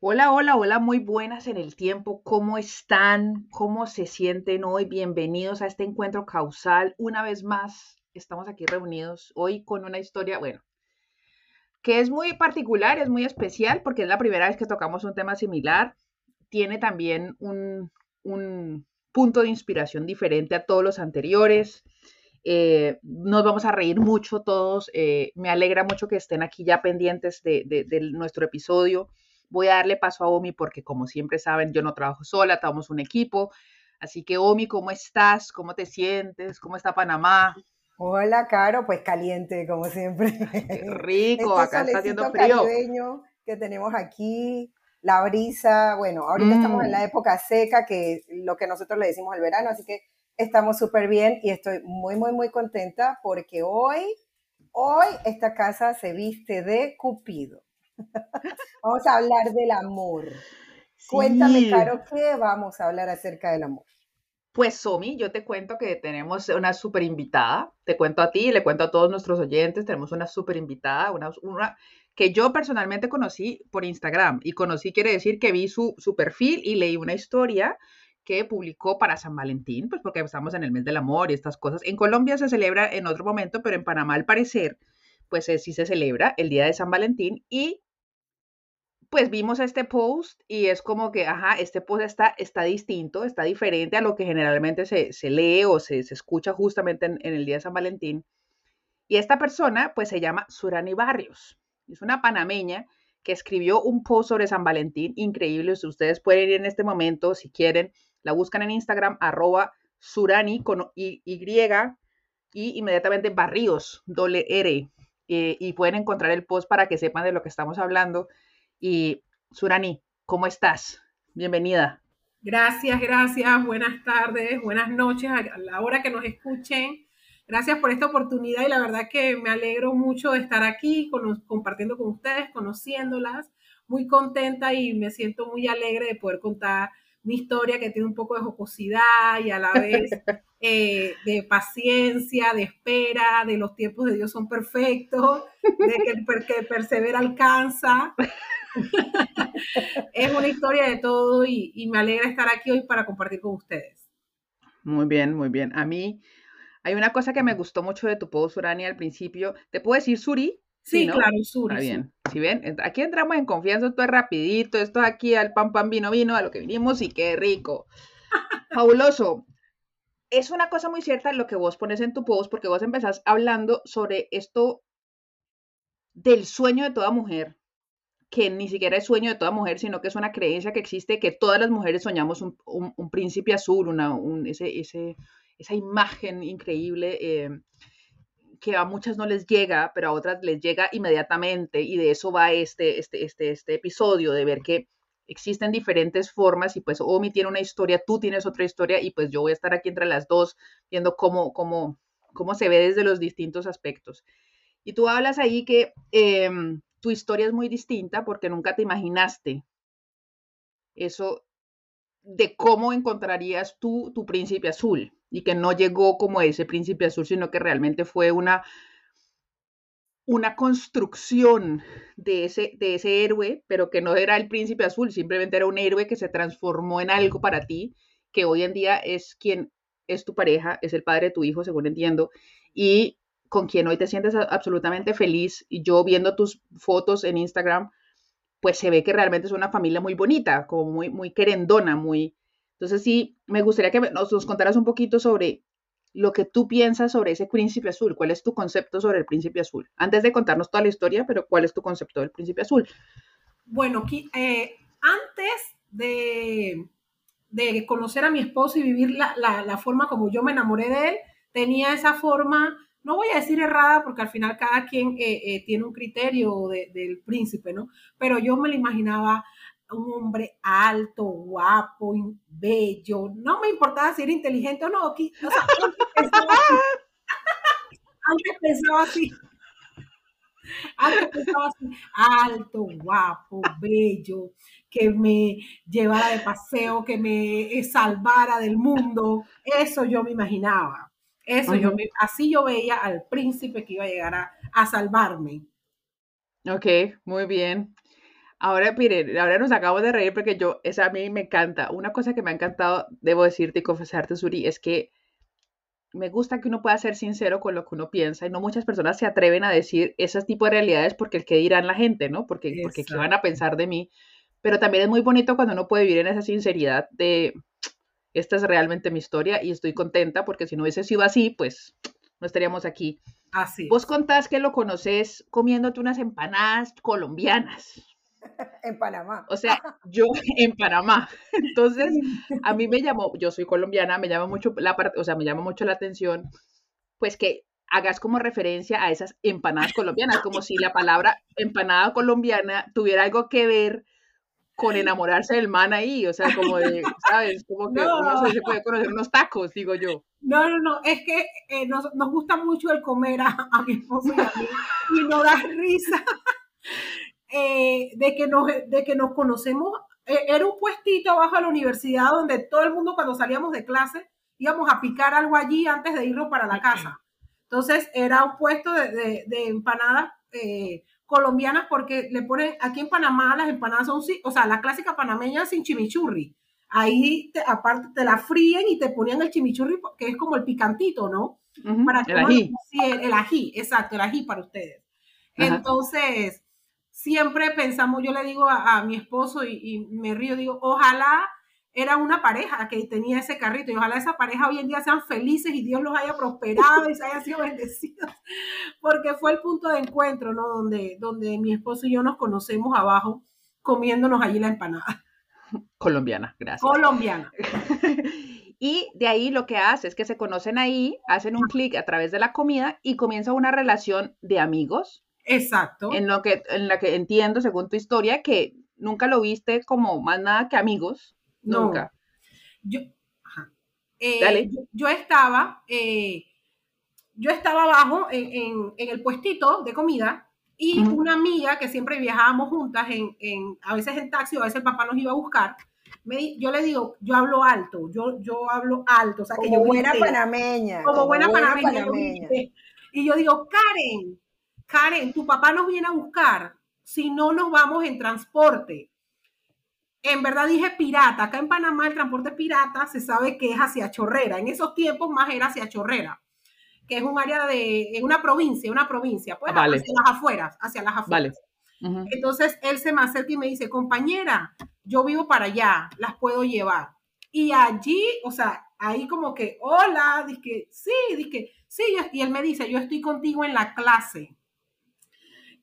Hola, hola, hola, muy buenas en el tiempo. ¿Cómo están? ¿Cómo se sienten hoy? Bienvenidos a este encuentro causal. Una vez más, estamos aquí reunidos hoy con una historia, bueno, que es muy particular, es muy especial porque es la primera vez que tocamos un tema similar. Tiene también un, punto de inspiración diferente a todos los anteriores. Eh, nos vamos a reír mucho todos. Eh, me alegra mucho que estén aquí ya pendientes de nuestro episodio. Voy a darle paso a Omi porque como siempre saben, yo no trabajo sola, estamos un equipo. Así que Omi, ¿cómo estás? ¿Cómo te sientes? ¿Cómo está Panamá? Hola, Caro, pues caliente, como siempre. Qué rico, este acá está haciendo frío. que tenemos aquí, la brisa, bueno, ahorita estamos en la mm. época seca, que lo que nosotros le decimos el verano, así que estamos súper bien y estoy muy, muy, muy contenta porque hoy, hoy esta casa se viste de Cupido. vamos a hablar del amor. Cuéntame, Caro, ¿qué vamos a hablar acerca del amor? Pues Somi, yo te cuento que tenemos una súper invitada, te cuento a ti, le cuento a todos nuestros oyentes, tenemos una súper invitada, una, que yo personalmente conocí por Instagram y conocí quiere decir que vi su, su perfil y leí una historia que publicó para San Valentín, pues porque estamos en el mes del amor y estas cosas. En Colombia se celebra en otro momento, pero en Panamá al parecer, pues sí se celebra el día de San Valentín y pues vimos este post y es como que, ajá, este post está, está distinto, está diferente a lo que generalmente se, lee o se, escucha justamente en, el día de San Valentín. Y esta persona, pues se llama Surani Barrios. Es una panameña que escribió un post sobre San Valentín increíble. Ustedes pueden ir en este momento, si quieren, la buscan en Instagram, arroba Surani con y, y inmediatamente Barrios, doble R. Eh, y pueden encontrar el post para que sepan de lo que estamos hablando. Y Surani, ¿cómo estás? Bienvenida. Gracias, gracias. Buenas tardes, buenas noches a la hora que nos escuchen. Gracias por esta oportunidad y la verdad que me alegro mucho de estar aquí compartiendo con ustedes, conociéndolas. Muy contenta y me siento muy alegre de poder contar mi historia que tiene un poco de jocosidad y a la vez eh, de paciencia, de espera, de los tiempos de Dios son perfectos, de que el que persevera alcanza. es una historia de todo y, me alegra estar aquí hoy para compartir con ustedes. Muy bien, muy bien. A mí hay una cosa que me gustó mucho de tu post, Surani, al principio. ¿Te puedo decir Suri? Sí, claro, Suri. Está bien. Si ven, aquí entramos en confianza, esto es rapidito, esto aquí al pan, pan, vino, vino, a lo que vinimos y qué rico. Fabuloso. Es una cosa muy cierta lo que vos pones en tu post, porque vos empezás hablando sobre esto del sueño de toda mujer, que ni siquiera es sueño de toda mujer, sino que es una creencia que existe, que todas las mujeres soñamos un, príncipe azul, una, ese, ese, esa imagen increíble eh, que a muchas no les llega, pero a otras les llega inmediatamente, y de eso va este, este, este, este episodio, de ver que existen diferentes formas y pues Omi tiene una historia, tú tienes otra historia y pues yo voy a estar aquí entre las dos viendo cómo, cómo, cómo se ve desde los distintos aspectos. Y tú hablas ahí que em, tu historia es muy distinta porque nunca te imaginaste eso de cómo encontrarías tú tu príncipe azul y que no llegó como ese príncipe azul, sino que realmente fue una, una construcción de ese, de ese héroe, pero que no era el príncipe azul, simplemente era un héroe que se transformó en algo para ti, que hoy en día es quien es tu pareja, es el padre de tu hijo, según entiendo, y con quien hoy te sientes absolutamente feliz. Y yo viendo tus fotos en Instagram, pues se ve que realmente es una familia muy bonita, como muy, muy querendona, muy... Entonces sí, me gustaría que nos, contaras un poquito sobre lo que tú piensas sobre ese príncipe azul. ¿Cuál es tu concepto sobre el príncipe azul? Antes de contarnos toda la historia, pero ¿cuál es tu concepto del príncipe azul? Bueno, eh, antes de, conocer a mi esposo y vivir la, forma como yo me enamoré de él, tenía esa forma no voy a decir errada porque al final cada quien eh, eh, tiene un criterio del príncipe, ¿no? Pero yo me lo imaginaba un hombre alto, guapo, bello, no me importaba si era inteligente o no, antes, pensaba así. antes pensaba así. Antes pensaba así, alto, guapo, bello, que me llevara de paseo, que me salvara del mundo. Eso yo me imaginaba. Eso yo así yo veía al príncipe que iba a llegar a, a salvarme. Ok, muy bien. Ahora, miren, ahora nos acabamos de reír porque yo, esa a mí me encanta. Una cosa que me ha encantado, debo decirte y confesarte, Suri, es que me gusta que uno pueda ser sincero con lo que uno piensa y no muchas personas se atreven a decir ese tipo de realidades porque el que dirán la gente, ¿no? Porque, porque qué van a pensar de mí. Pero también es muy bonito cuando uno puede vivir en esa sinceridad de esta es realmente mi historia y estoy contenta porque si no hubiese sido así, pues no estaríamos aquí. Así. Vos contás que lo conoces comiéndote unas empanadas colombianas. En Panamá. O sea, yo en Panamá. Entonces, a mí me llamó, yo soy colombiana, me llama mucho la o sea, me llama mucho la atención, pues que hagas como referencia a esas empanadas colombianas, como si la palabra empanada colombiana tuviera algo que ver con enamorarse del man ahí, o sea, como de, ¿sabes? Como que uno se puede conocer unos tacos, digo yo. No, no, no, es que eh, nos, nos, gusta mucho el comer a, a mi esposo y a mí, y nos da risa eh, de, que nos, de que nos conocemos. Eh, era un puestito abajo de la universidad donde todo el mundo cuando salíamos de clase íbamos a picar algo allí antes de irnos para la casa. Entonces era un puesto de, de, de empanadas eh, colombianas porque le ponen, aquí en Panamá las empanadas son, o sea, la clásica panameña sin chimichurri. Ahí, te, aparte, te la fríen y te ponían el chimichurri, que es como el picantito, ¿no? Uh -huh, para el ají. Sí, el, el, ají, exacto, el ají para ustedes. Ajá. Entonces, siempre pensamos, yo le digo a, a mi esposo y, y, me río, digo, ojalá era una pareja que tenía ese carrito y ojalá esa pareja hoy en día sean felices y Dios los haya prosperado y se hayan sido bendecidos, porque fue el punto de encuentro, ¿no? Donde, donde mi esposo y yo nos conocemos abajo comiéndonos allí la empanada. Colombiana, gracias. Colombiana. y de ahí lo que hace es que se conocen ahí, hacen un clic a través de la comida y comienza una relación de amigos, Exacto. En, lo que, en la que entiendo, según tu historia, que nunca lo viste como más nada que amigos. No. Nunca. Yo, eh, yo, yo, estaba, eh, yo estaba abajo en, en, en, el puestito de comida y uh -huh. una amiga que siempre viajábamos juntas, en, en, a veces en taxi o a veces el papá nos iba a buscar. Me, yo le digo, yo hablo alto, yo, yo hablo alto. O sea, como que yo buena grité, panameña. Como, como buena, buena panameña. panameña. y yo digo, Karen, Karen, tu papá nos viene a buscar si no nos vamos en transporte. En verdad dije pirata. Acá en Panamá el transporte pirata se sabe que es hacia Chorrera. En esos tiempos más era hacia Chorrera, que es un área de una provincia, una provincia, pues vale. hacia las afueras, hacia las afueras. Vale. Uh -huh. Entonces él se me acerca y me dice, compañera, yo vivo para allá, las puedo llevar. Y allí, o sea, ahí como que, hola, dije, sí, dije, sí, y él me dice, yo estoy contigo en la clase.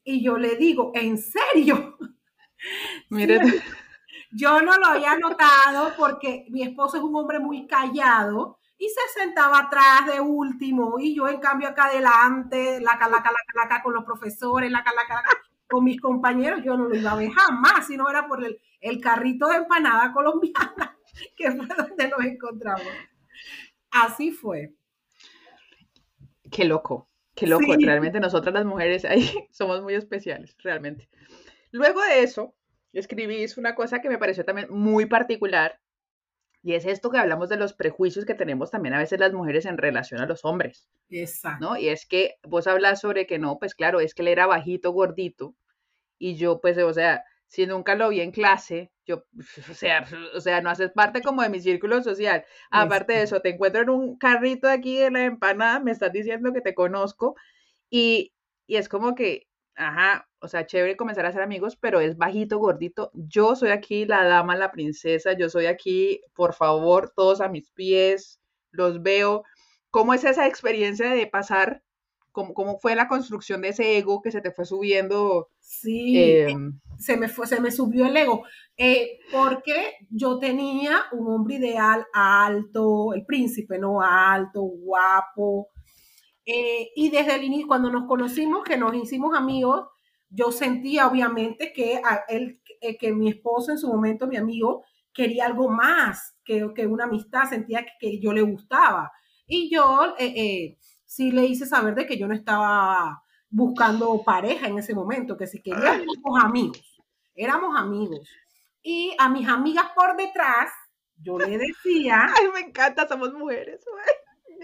Y yo le digo, ¿en serio? Mire. Yo no lo había notado porque mi esposo es un hombre muy callado y se sentaba atrás de último y yo en cambio acá adelante, la calaca, la calaca con los profesores, la calaca, con mis compañeros, yo no lo iba a ver jamás, si no era por el, el carrito de empanada colombiana, que fue donde nos encontramos. Así fue. Qué loco. Qué loco, sí. realmente nosotras las mujeres ahí somos muy especiales, realmente. Luego de eso, escribís una cosa que me pareció también muy particular, y es esto que hablamos de los prejuicios que tenemos también a veces las mujeres en relación a los hombres. Exacto. ¿no? Y es que vos hablas sobre que no, pues claro, es que él era bajito, gordito, y yo, pues, o sea, si nunca lo vi en clase, yo, o sea, o sea, no haces parte como de mi círculo social. Aparte de eso, te encuentro en un carrito de aquí de la empanada, me estás diciendo que te conozco y, y es como que, ajá, o sea, chévere comenzar a ser amigos, pero es bajito, gordito. Yo soy aquí la dama, la princesa, yo soy aquí, por favor, todos a mis pies, los veo. ¿Cómo es esa experiencia de pasar cómo, cómo fue la construcción de ese ego que se te fue subiendo. Sí, eh, se, me fue, se me subió el ego, eh, porque yo tenía un hombre ideal alto, el príncipe, ¿no? Alto, guapo. Eh, y desde el inicio, cuando nos conocimos, que nos hicimos amigos, yo sentía obviamente que, a él, eh, que mi esposo en su momento, mi amigo, quería algo más que, que una amistad, sentía que, que, yo le gustaba. Y yo eh, eh, sí le hice saber de que yo no estaba buscando pareja en ese momento, que si queríamos amigos, éramos amigos. Y a mis amigas por detrás, yo le decía... Ay, me encanta, somos mujeres.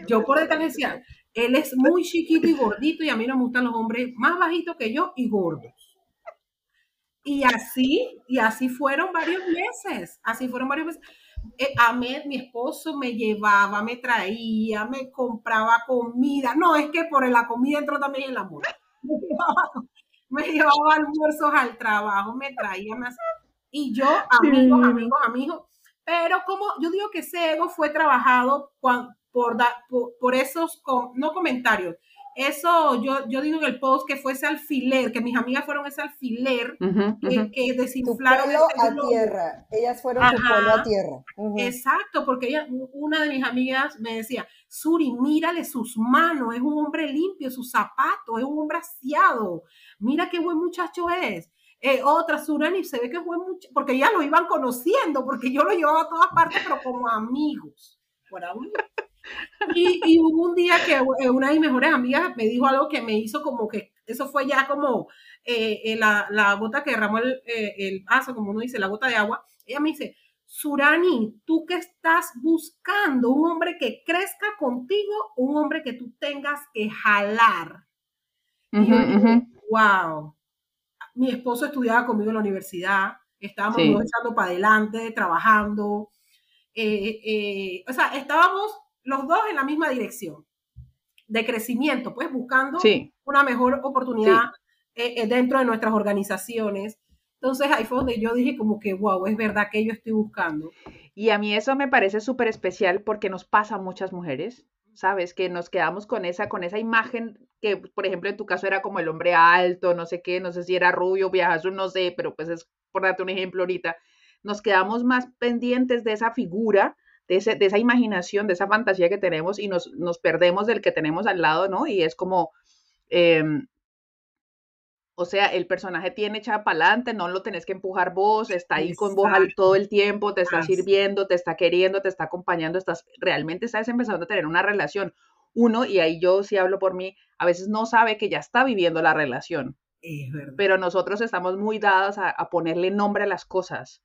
Yo por detrás decía, él es muy chiquito y gordito y a mí no me gustan los hombres más bajitos que yo y gordos. Y así, y así fueron varios meses, así fueron varios meses. Eh, mi esposo me llevaba, me traía, me compraba comida. No, es que por la comida entró también el amor. Me llevaba, almuerzos al trabajo, me traía más. Y yo, amigos, amigos, amigos. Pero como yo digo que ese ego fue trabajado por, por, por esos, no comentarios, eso yo, yo digo en el post que fue ese alfiler, que mis amigas fueron ese alfiler que, desinflaron. a tierra, ellas fueron su polo a tierra. Exacto, porque ella, una de mis amigas me decía, Suri, mírale sus manos, es un hombre limpio, sus zapatos, es un hombre aseado, mira qué buen muchacho es. Eh, otra, Surani, se ve que es buen muchacho, porque ya lo iban conociendo, porque yo lo llevaba a todas partes, pero como amigos. Por aún y, hubo un día que eh, una de mis mejores amigas me dijo algo que me hizo como que, eso fue ya como eh, eh, la, la, gota que derramó el, el, vaso, como uno dice, la gota de agua. Ella me dice, Surani, ¿tú qué estás buscando? ¿Un hombre que crezca contigo un hombre que tú tengas que jalar? y yo wow. Mi esposo estudiaba conmigo en la universidad, estábamos echando para adelante, trabajando. o sea, estábamos los dos en la misma dirección de crecimiento, pues buscando una mejor oportunidad eh, eh, dentro de nuestras organizaciones. Entonces ahí fue donde yo dije como que, wow, es verdad que yo estoy buscando. Y a mí eso me parece súper especial porque nos pasa a muchas mujeres, ¿sabes? Que nos quedamos con esa, con esa imagen que, por ejemplo, en tu caso era como el hombre alto, no sé qué, no sé si era rubio, viajazo, no sé, pero pues es por darte un ejemplo ahorita. Nos quedamos más pendientes de esa figura de, esa imaginación, de esa fantasía que tenemos y nos, perdemos del que tenemos al lado, ¿no? Y es como, em, o sea, el personaje tiene echada para adelante, no lo tenés que empujar vos, está ahí con vos todo el tiempo, te está sirviendo, te está queriendo, te está acompañando, estás, realmente estás empezando a tener una relación. Uno, y ahí yo sí hablo por mí, a veces no sabe que ya está viviendo la relación. Pero nosotros estamos muy dados a, a ponerle nombre a las cosas.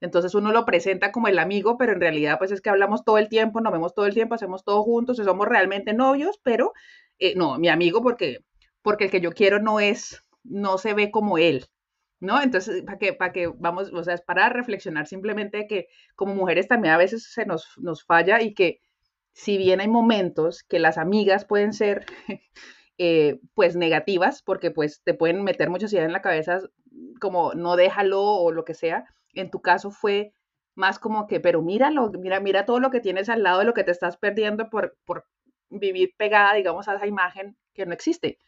Entonces uno lo presenta como el amigo, pero en realidad pues es que hablamos todo el tiempo, nos vemos todo el tiempo, hacemos todo juntos somos realmente novios, pero eh, no, mi amigo porque, porque el que yo quiero no es, no se ve como él, ¿no? Entonces, para que, para que vamos, o sea, es para reflexionar simplemente que como mujeres también a veces se nos, nos falla y que si bien hay momentos que las amigas pueden ser... Eh, pues negativas, porque pues te pueden meter muchas ideas en la cabeza como no déjalo o lo que sea, en tu caso fue más como que, pero míralo, mira, mira todo lo que tienes al lado de lo que te estás perdiendo por, por vivir pegada, digamos, a esa imagen que no existe,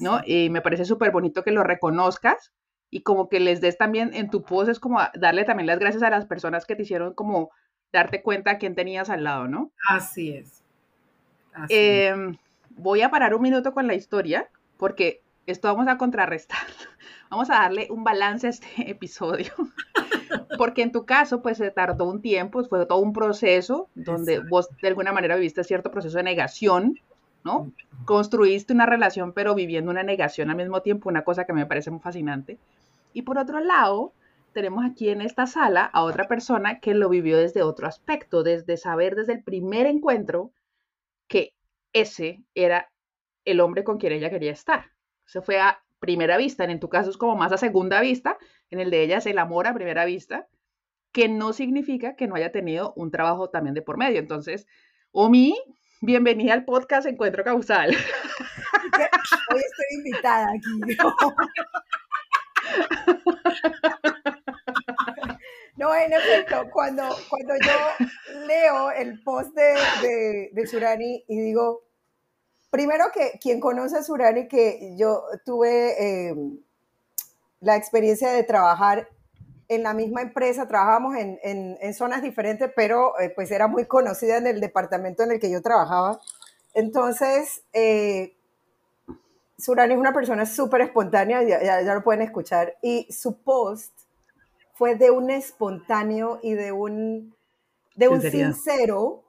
¿no? Y me parece súper bonito que lo reconozcas y como que les des también en tu post, es como darle también las gracias a las personas que te hicieron como darte cuenta a quién tenías al lado, ¿no? Así es. Em, voy a parar un minuto con la historia porque esto vamos a contrarrestar. Vamos a darle un balance a este episodio. Porque en tu caso, pues se tardó un tiempo, fue todo un proceso donde vos de alguna manera viviste cierto proceso de negación, ¿no? Construiste una relación, pero viviendo una negación al mismo tiempo, una cosa que me parece muy fascinante. Y por otro lado, tenemos aquí en esta sala a otra persona que lo vivió desde otro aspecto, desde saber desde el primer encuentro que ese era el hombre con quien ella quería estar. Se fue a primera vista, en tu caso es como más a segunda vista, en el de ella es el amor a primera vista, que no significa que no haya tenido un trabajo también de por medio. Entonces, Omi, bienvenida al podcast Encuentro Causal. Hoy estoy invitada aquí. No, en efecto, cuando, cuando yo leo el post de, de, de Surani y digo, primero que quien conoce a Surani, que yo tuve em, la experiencia de trabajar en la misma empresa, trabajamos en, en, zonas diferentes, pero eh, pues era muy conocida en el departamento en el que yo trabajaba. Entonces, eh, Surani es una persona súper espontánea, ya, ya, lo pueden escuchar, y su post fue de un espontáneo y de un, de un sincero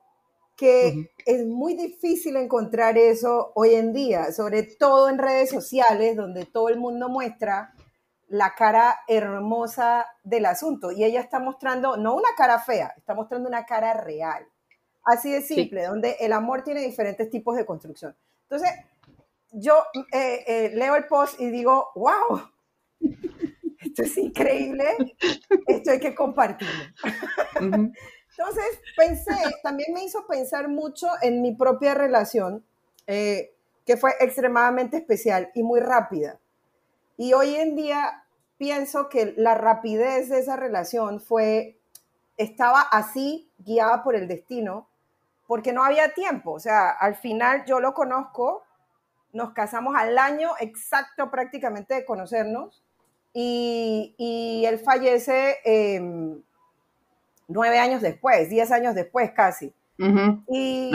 que es muy difícil encontrar eso hoy en día, sobre todo en redes sociales, donde todo el mundo muestra la cara hermosa del asunto. Y ella está mostrando, no una cara fea, está mostrando una cara real. Así de simple, donde el amor tiene diferentes tipos de construcción. Entonces, yo eh, eh, leo el post y digo, wow, esto es increíble, esto hay que compartirlo. Entonces, pensé, también me hizo pensar mucho en mi propia relación, eh, que fue extremadamente especial y muy rápida. Y hoy en día pienso que la rapidez de esa relación fue, estaba así, guiada por el destino, porque no había tiempo. O sea, al final yo lo conozco, nos casamos al año exacto prácticamente de conocernos y, y él fallece eh, nueve años después, diez años después casi. y,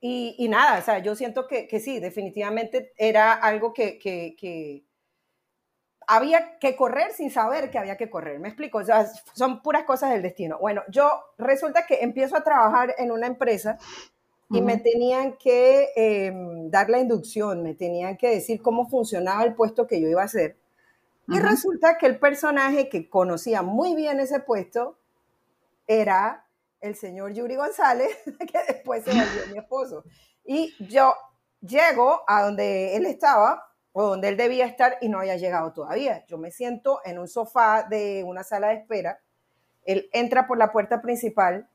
y, nada, o sea, yo siento que, que sí, definitivamente era algo que, que, que, había que correr sin saber que había que correr. Me explico, o sea, son puras cosas del destino. Bueno, yo resulta que empiezo a trabajar en una empresa y me tenían que em, dar la inducción, me tenían que decir cómo funcionaba el puesto que yo iba a hacer. Y resulta que el personaje que conocía muy bien ese puesto era el señor Yuri González, que después se volvió mi esposo. Y yo llego a donde él estaba o donde él debía estar y no había llegado todavía. Yo me siento en un sofá de una sala de espera. Él entra por la puerta principal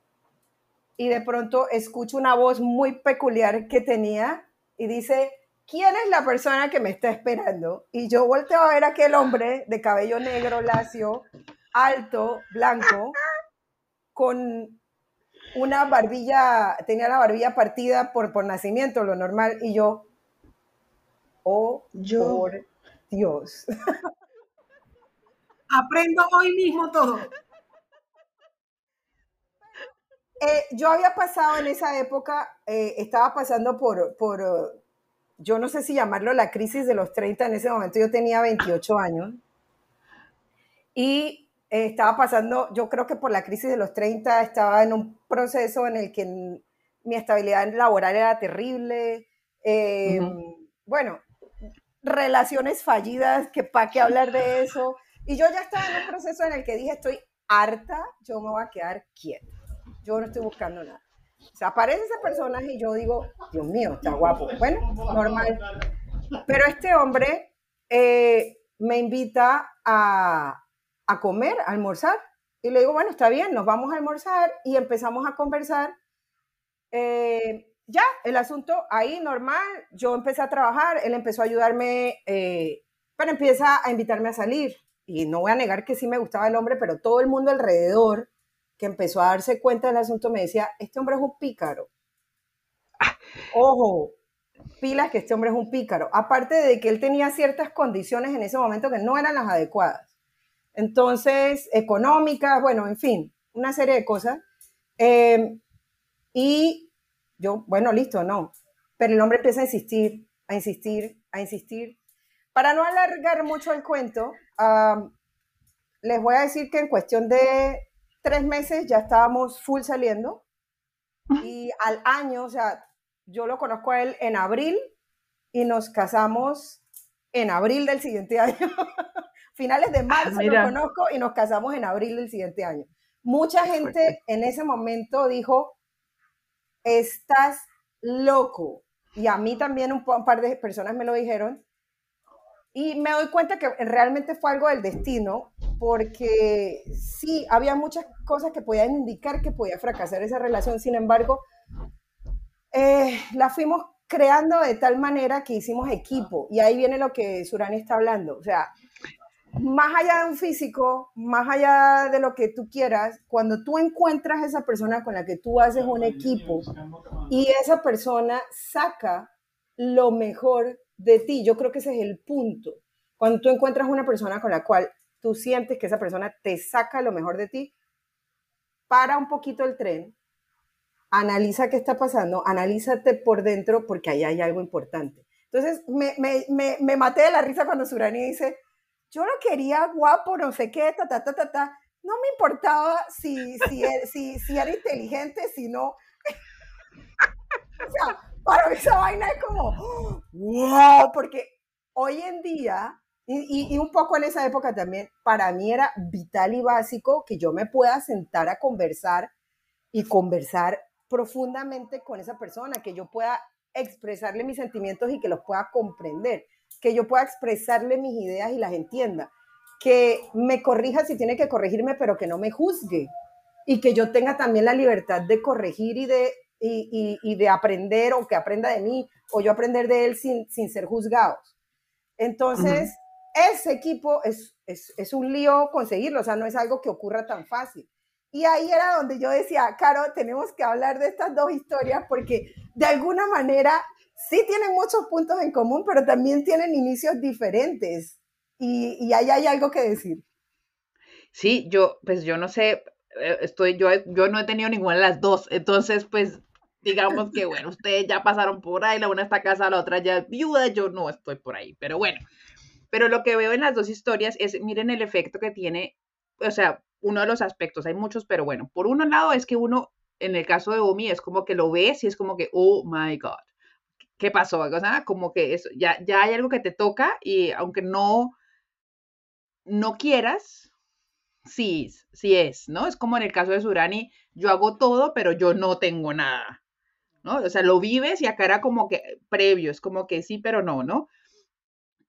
y de pronto escucho una voz muy peculiar que tenía y dice, ¿quién es la persona que me está esperando? Y yo volteo a ver a aquel hombre de cabello negro, lacio, alto, blanco, con una barbilla, tenía la barbilla partida por, por nacimiento, lo normal, y yo, oh, por Dios. Aprendo hoy mismo todo. Eh, yo había pasado en esa época, eh, estaba pasando por, por, yo no sé si llamarlo la crisis de los 30, en ese momento yo tenía 28 años, y eh, estaba pasando, yo creo que por la crisis de los 30 estaba en un proceso en el que mi estabilidad laboral era terrible. Eh, bueno, relaciones fallidas, que para qué hablar de eso. Y yo ya estaba en un proceso en el que dije, estoy harta, yo me voy a quedar quieta. Yo no estoy buscando nada. O sea, aparece ese personaje y yo digo, Dios mío, está guapo. Bueno, normal. Pero este hombre eh, me invita a, a comer, a almorzar. Y le digo, bueno, está bien, nos vamos a almorzar y empezamos a conversar. Eh, ya, el asunto ahí normal, yo empecé a trabajar, él empezó a ayudarme, eh, pero empieza a invitarme a salir. Y no voy a negar que sí me gustaba el hombre, pero todo el mundo alrededor que empezó a darse cuenta del asunto me decía, este hombre es un pícaro. Ojo, pilas que este hombre es un pícaro. Aparte de que él tenía ciertas condiciones en ese momento que no eran las adecuadas. Entonces, económicas, bueno, en fin, una serie de cosas. Em, y yo, bueno, listo, no. Pero el hombre empieza a insistir, a insistir, a insistir. Para no alargar mucho el cuento, les voy a decir que en cuestión de tres meses ya estábamos full saliendo. Y al año, o sea, yo lo conozco a él en abril y nos casamos en abril del siguiente año. Finales de ah, marzo lo conozco y nos casamos en abril del siguiente año. Mucha gente en ese momento dijo, estás loco. Y a mí también un, par de personas me lo dijeron. Y me doy cuenta que realmente fue algo del destino, porque sí, había muchas cosas que podían indicar que podía fracasar esa relación. Sin embargo, eh, la fuimos creando de tal manera que hicimos equipo. Y ahí viene lo que Surani está hablando. O sea, más allá de un físico, más allá de lo que tú quieras, cuando tú encuentras esa persona con la que tú haces un equipo y esa persona saca lo mejor de ti, yo creo que ese es el punto. Cuando tú encuentras una persona con la cual tú sientes que esa persona te saca lo mejor de ti, para un poquito el tren, analiza qué está pasando, analízate por dentro porque ahí hay algo importante. Entonces, me, me, me, me maté de la risa cuando Surani dice, yo lo quería guapo, no sé qué, ta, ta, ta, ta, ta. No me importaba si, si, si, si era inteligente, si no. O sea, para mí esa vaina es como, wow, porque hoy en día, y, y, un poco en esa época también, para mí era vital y básico que yo me pueda sentar a conversar y conversar profundamente con esa persona, que yo pueda expresarle mis sentimientos y que los pueda comprender, que yo pueda expresarle mis ideas y las entienda, que me corrija si tiene que corregirme, pero que no me juzgue y que yo tenga también la libertad de corregir y de, y, de aprender o que aprenda de mí o yo aprender de él sin, sin ser juzgados. Entonces, ese equipo es, es, es un lío conseguirlo, o sea, no es algo que ocurra tan fácil. Y ahí era donde yo decía, Caro, tenemos que hablar de estas dos historias porque de alguna manera sí tienen muchos puntos en común, pero también tienen inicios diferentes. Y, y ahí hay algo que decir. Sí, yo, pues yo no sé, eh, estoy, yo, yo no he tenido ninguna de las dos, entonces pues digamos que bueno, ustedes ya pasaron por ahí, la una está casada, la otra ya es viuda, yo no estoy por ahí, pero bueno, pero lo que veo en las dos historias es, miren el efecto que tiene, o sea, uno de los aspectos, hay muchos, pero bueno, por un lado es que uno, en el caso de Omi, es como que lo ves y es como que, oh my God, ¿qué pasó? O sea, como que eso, ya, ya hay algo que te toca y aunque no, no quieras, sí, sí es, ¿no? Es como en el caso de Surani, yo hago todo, pero yo no tengo nada, ¿no? O sea, lo vives y acá era como que previo, es como que sí, pero no, ¿no?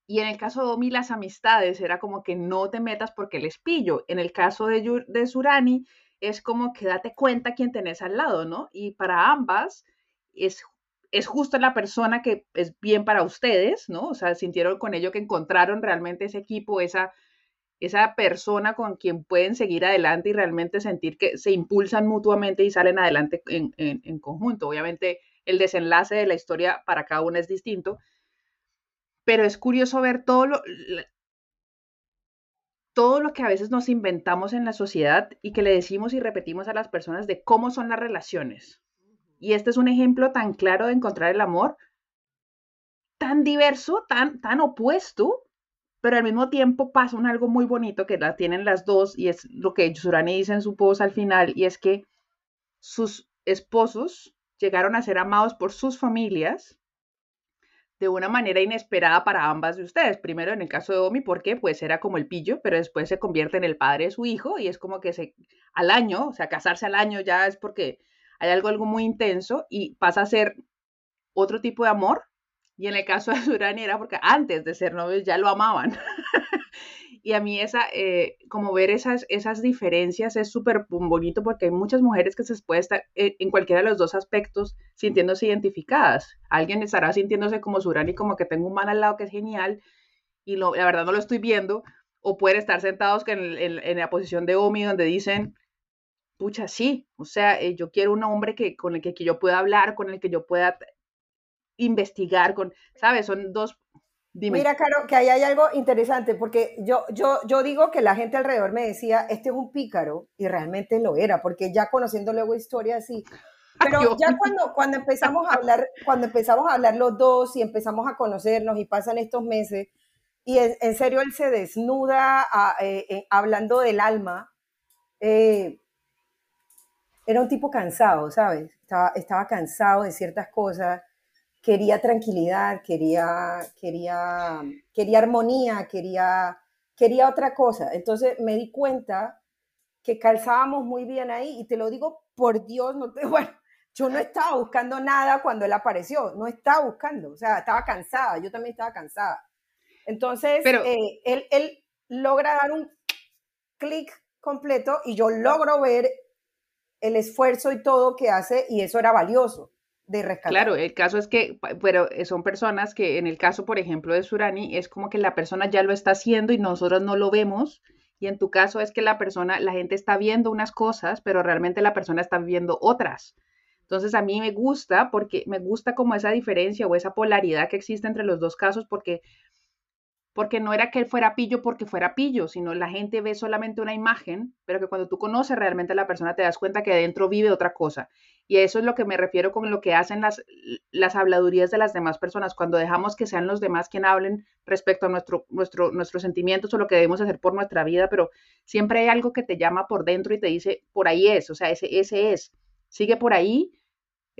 Y en el caso de Omi, las amistades era como que no te metas porque les pillo. En el caso de, de Surani, es como que date cuenta quién tenés al lado, ¿no? Y para ambas es, es justo la persona que es bien para ustedes, ¿no? O sea, sintieron con ello que encontraron realmente ese equipo, esa, esa persona con quien pueden seguir adelante y realmente sentir que se impulsan mutuamente y salen adelante en, en, conjunto. Obviamente el desenlace de la historia para cada uno es distinto, pero es curioso ver todo lo, todo lo que a veces nos inventamos en la sociedad y que le decimos y repetimos a las personas de cómo son las relaciones. Y este es un ejemplo tan claro de encontrar el amor, tan diverso, tan, tan opuesto, pero al mismo tiempo pasa un algo muy bonito que la tienen las dos y es lo que Surani dice en su post al final y es que sus esposos llegaron a ser amados por sus familias de una manera inesperada para ambas de ustedes. Primero en el caso de Omi, porque pues era como el pillo, pero después se convierte en el padre de su hijo y es como que se, al año, o sea, casarse al año ya es porque hay algo, algo muy intenso y pasa a ser otro tipo de amor. Y en el caso de Surani era porque antes de ser novios ya lo amaban. Y a mí esa, eh, como ver esas, esas diferencias es súper bonito porque hay muchas mujeres que se pueden estar eh, en cualquiera de los dos aspectos sintiéndose identificadas. Alguien estará sintiéndose como Surani, como que tengo un man al lado que es genial y lo, la verdad no lo estoy viendo. O pueden estar sentados en, en, la posición de Omi donde dicen, pucha, sí, o sea, eh, yo quiero un hombre que, con el que, que yo pueda hablar, con el que yo pueda investigar, con, ¿sabes? Son dos Mira, Caro, que ahí hay algo interesante, porque yo, yo, yo digo que la gente alrededor me decía, este es un pícaro, y realmente lo era, porque ya conociendo luego historias así. Pero ya cuando, cuando empezamos a hablar, cuando empezamos a hablar los dos y empezamos a conocernos y pasan estos meses, y en, serio él se desnuda eh, eh, hablando del alma, eh, era un tipo cansado, ¿sabes? Estaba, estaba cansado de ciertas cosas quería tranquilidad, quería, quería, quería armonía, quería, quería otra cosa. Entonces me di cuenta que calzábamos muy bien ahí y te lo digo por Dios, no te, bueno, yo no estaba buscando nada cuando él apareció, no estaba buscando, o sea, estaba cansada, yo también estaba cansada. Entonces, eh, él, él logra dar un clic completo y yo logro ver el esfuerzo y todo que hace y eso era valioso. Claro, el caso es que, pero eh, son personas que en el caso, por ejemplo, de Surani, es como que la persona ya lo está haciendo y nosotros no lo vemos. Y en tu caso es que la persona, la gente está viendo unas cosas, pero realmente la persona está viendo otras. Entonces a mí me gusta porque me gusta como esa diferencia o esa polaridad que existe entre los dos casos porque porque no era que él fuera pillo porque fuera pillo, sino la gente ve solamente una imagen, pero que cuando tú conoces realmente a la persona te das cuenta que adentro vive otra cosa. Y eso es lo que me refiero con lo que hacen las, las habladurías de las demás personas, cuando dejamos que sean los demás quien hablen respecto a nuestro, nuestro, nuestros sentimientos o lo que debemos hacer por nuestra vida, pero siempre hay algo que te llama por dentro y te dice, por ahí es, o sea, ese, ese es, sigue por ahí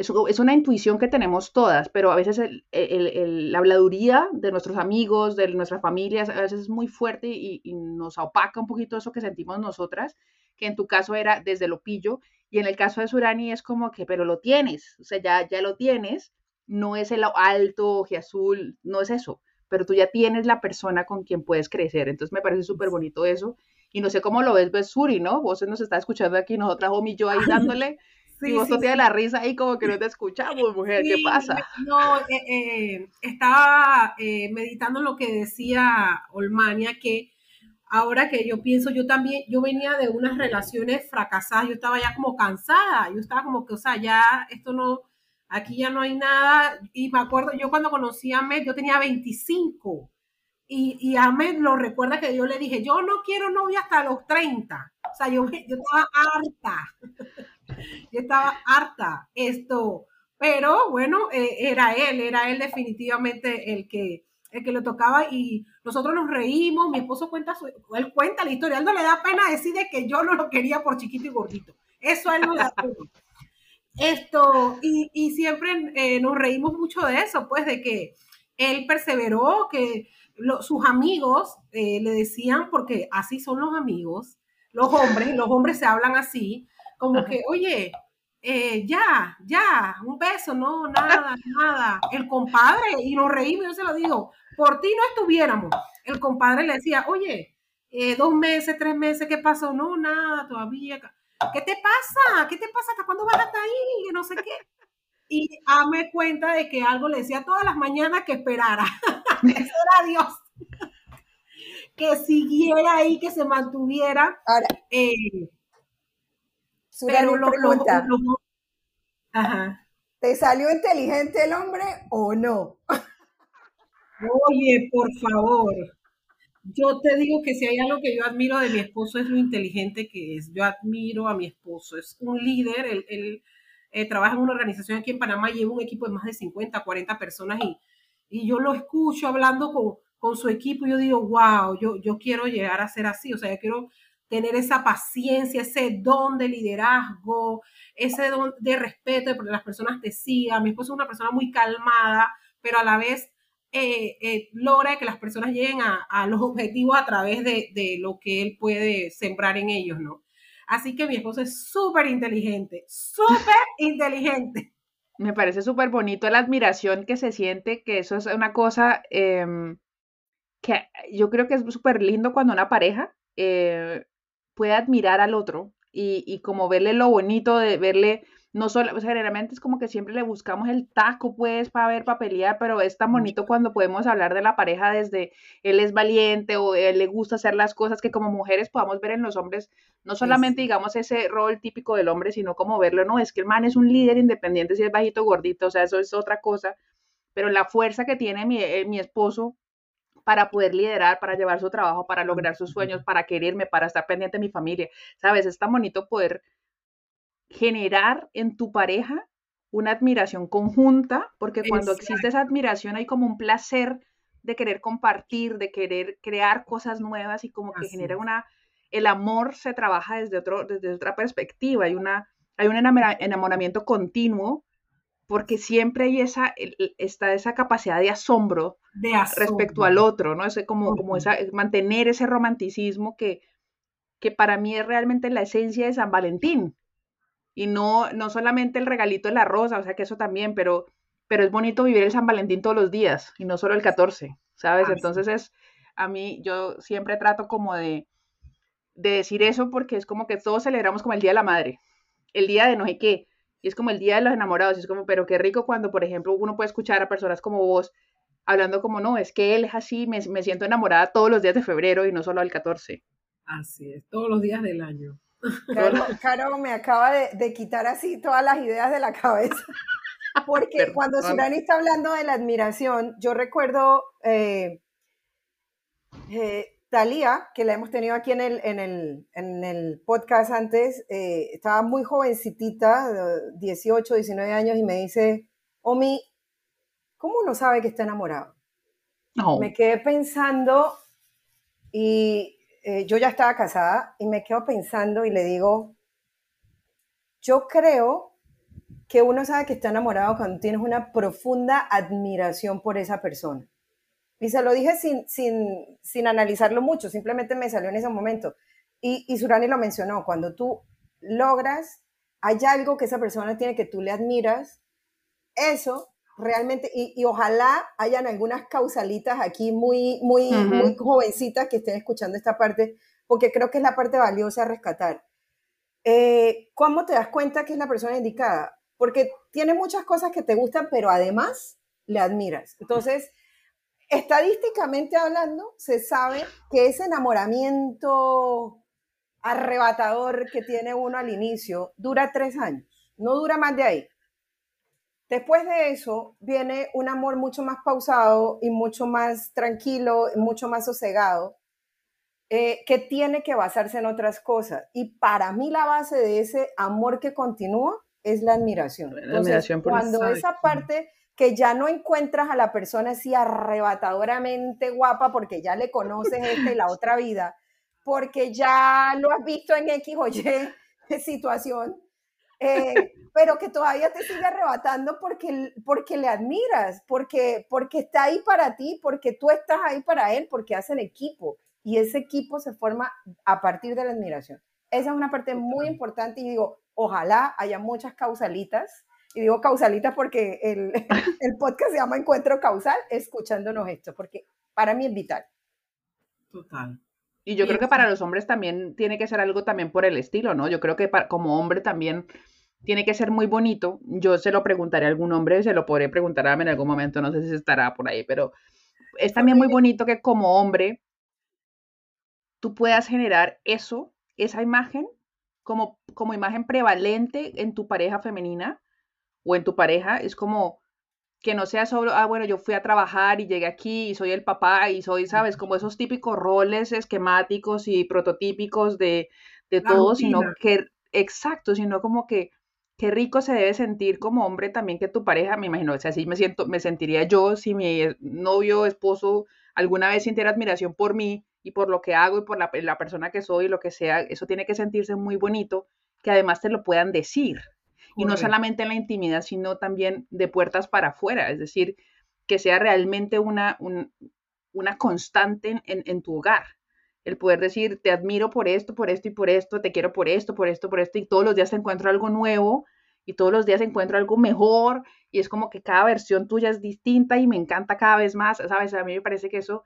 es, una intuición que tenemos todas, pero a veces la habladuría de nuestros amigos, de nuestras familias, a veces es muy fuerte y, nos opaca un poquito eso que sentimos nosotras, que en tu caso era desde lo pillo, y en el caso de Surani es como que, pero lo tienes, o sea, ya, ya lo tienes, no es el alto, azul, no es eso, pero tú ya tienes la persona con quien puedes crecer, entonces me parece súper bonito eso, y no sé cómo lo ves, ves Suri, ¿no? Vos nos está escuchando aquí, nosotras, Omi, yo ahí dándole y vos sí, tienes la risa ahí como que no te escuchamos, mujer, ¿qué pasa? No, eh, eh, estaba eh, meditando lo que decía Olmania, que ahora que yo pienso, yo también, yo venía de unas relaciones fracasadas, yo estaba ya como cansada, yo estaba como que, o sea, ya esto no, aquí ya no hay nada, y me acuerdo, yo cuando conocí a Med, yo tenía 25, y, y Ahmed lo recuerda que yo le dije, yo no quiero novia hasta los 30, o sea, yo, yo estaba harta. Yo estaba harta esto, pero bueno, eh, era él, era él definitivamente el que, el que lo tocaba y nosotros nos reímos, mi esposo cuenta, su, él cuenta la historia, él no le da pena decir de que yo no lo quería por chiquito y gordito, eso a él no le da pena. Esto, y, y siempre eh, nos reímos mucho de eso, pues de que él perseveró, que lo, sus amigos eh, le decían, porque así son los amigos, los hombres, los hombres se hablan así, como que, oye, eh, ya, ya, un beso, no, nada, nada. El compadre, y nos reímos, yo se lo digo, por ti no estuviéramos. El compadre le decía, oye, eh, dos meses, tres meses, ¿qué pasó? No, nada, todavía. ¿Qué te pasa? ¿Qué te pasa? ¿Hasta cuándo vas hasta ahí? No sé qué. Y me cuenta de que algo le decía todas las mañanas que esperara. Eso era Dios. que siguiera ahí, que se mantuviera. Ahora, eh, pero lo, pregunta, Ajá. ¿te salió inteligente el hombre o no? Oye, por favor. Yo te digo que si hay algo que yo admiro de mi esposo es lo inteligente que es. Yo admiro a mi esposo. Es un líder. Él, él eh, trabaja en una organización aquí en Panamá, lleva un equipo de más de 50, 40 personas y, y yo lo escucho hablando con, con su equipo y yo digo, wow, yo, yo quiero llegar a ser así. O sea, yo quiero tener esa paciencia, ese don de liderazgo, ese don de respeto, de que las personas te sigan. Mi esposo es una persona muy calmada, pero a la vez eh, eh, logra que las personas lleguen a, a los objetivos a través de, de, lo que él puede sembrar en ellos, ¿no? Así que mi esposo es súper inteligente, súper inteligente. Me parece súper bonito la admiración que se siente, que eso es una cosa eh, que yo creo que es súper lindo cuando una pareja eh, puede admirar al otro y, y, como verle lo bonito de verle, no solo, pues generalmente es como que siempre le buscamos el taco, pues, para ver, para pelear, pero es tan bonito cuando podemos hablar de la pareja desde él es valiente o él le gusta hacer las cosas que como mujeres podamos ver en los hombres, no solamente, digamos, ese rol típico del hombre, sino como verlo, no, es que el man es un líder independiente si es bajito o gordito, o sea, eso es otra cosa, pero la fuerza que tiene mi, eh, mi esposo para poder liderar, para llevar su trabajo, para lograr sus sueños, para quererme, para estar pendiente de mi familia. Sabes, es tan bonito poder generar en tu pareja una admiración conjunta, porque cuando existe esa admiración hay como un placer de querer compartir, de querer crear cosas nuevas y como que Así genera una, el amor se trabaja desde, otro, desde otra perspectiva, hay, una, hay un enamoramiento continuo porque siempre hay esa, está esa capacidad de asombro, de asombro. respecto al otro, ¿no? Es como, como esa, mantener ese romanticismo que, que para mí es realmente la esencia de San Valentín. Y no, no solamente el regalito de la rosa, o sea que eso también, pero, pero es bonito vivir el San Valentín todos los días y no solo el 14, ¿sabes? Ah, Entonces es, a mí, yo siempre trato como de, de decir eso porque es como que todos celebramos como el Día de la Madre, el día de no sé qué, y es como el día de los enamorados, y es como, pero qué rico cuando, por ejemplo, uno puede escuchar a personas como vos hablando como, no, es que él es así, me, me siento enamorada todos los días de febrero y no solo el 14. Así es, todos los días del año. Caro, Caro me acaba de, de, quitar así todas las ideas de la cabeza. Porque Perdón. cuando Surani está hablando de la admiración, yo recuerdo eh, eh, Talía, que la hemos tenido aquí en el, en el, en el podcast antes, eh, estaba muy jovencitita, 18, 19 años, y me dice, Omi, ¿cómo uno sabe que está enamorado? No. Me quedé pensando y eh, yo ya estaba casada y me quedo pensando y le digo, yo creo que uno sabe que está enamorado cuando tienes una profunda admiración por esa persona. Y se lo dije sin, sin, sin analizarlo mucho, simplemente me salió en ese momento. Y, y Surani lo mencionó, cuando tú logras, hay algo que esa persona tiene que tú le admiras, eso realmente, y, y ojalá hayan algunas causalitas aquí muy, muy, muy jovencitas que estén escuchando esta parte, porque creo que es la parte valiosa a rescatar. Eh, ¿Cómo te das cuenta que es la persona indicada? Porque tiene muchas cosas que te gustan, pero además le admiras. Entonces, estadísticamente hablando, se sabe que ese enamoramiento arrebatador que tiene uno al inicio dura tres años, no dura más de ahí. Después de eso viene un amor mucho más pausado y mucho más tranquilo, mucho más sosegado, eh, que tiene que basarse en otras cosas. Y para mí la base de ese amor que continúa es la admiración. La admiración por cuando esa parte que ya no encuentras a la persona así arrebatadoramente guapa porque ya le conoces esta y la otra vida, porque ya lo has visto en X o Y situación, eh, pero que todavía te sigue arrebatando porque, porque le admiras, porque, porque está ahí para ti, porque tú estás ahí para él, porque hacen equipo y ese equipo se forma a partir de la admiración. Esa es una parte muy importante y digo, ojalá haya muchas causalitas y digo causalitas porque el, el, podcast se llama Encuentro Causal, escuchándonos esto, porque para mí es vital. Total. Y yo creo que para los hombres también tiene que ser algo también por el estilo, ¿no? Yo creo que como hombre también tiene que ser muy bonito. Yo se lo preguntaré a algún hombre, se lo podré preguntar a mí en algún momento, no sé si estará por ahí, pero es también muy bonito que como hombre tú puedas generar eso, esa imagen, como, como imagen prevalente en tu pareja femenina o en tu pareja. Es como que no sea solo, ah, bueno, yo fui a trabajar y llegué aquí y soy el papá y soy, ¿sabes? Como esos típicos roles esquemáticos y prototípicos de, de todo, sino que, exacto, sino como que qué rico se debe sentir como hombre también que tu pareja, me imagino, o sea, así me siento, me sentiría yo si mi novio, esposo alguna vez sintiera admiración por mí y por lo que hago y por la, la persona que soy, lo que sea, eso tiene que sentirse muy bonito, que además te lo puedan decir, y no solamente en la intimidad, sino también de puertas para afuera, es decir, que sea realmente una, una constante en, tu hogar. El poder decir, te admiro por esto, por esto y por esto, te quiero por esto, por esto, por esto, y todos los días te encuentro algo nuevo y todos los días encuentro algo mejor y es como que cada versión tuya es distinta y me encanta cada vez más, ¿sabes? A mí me parece que eso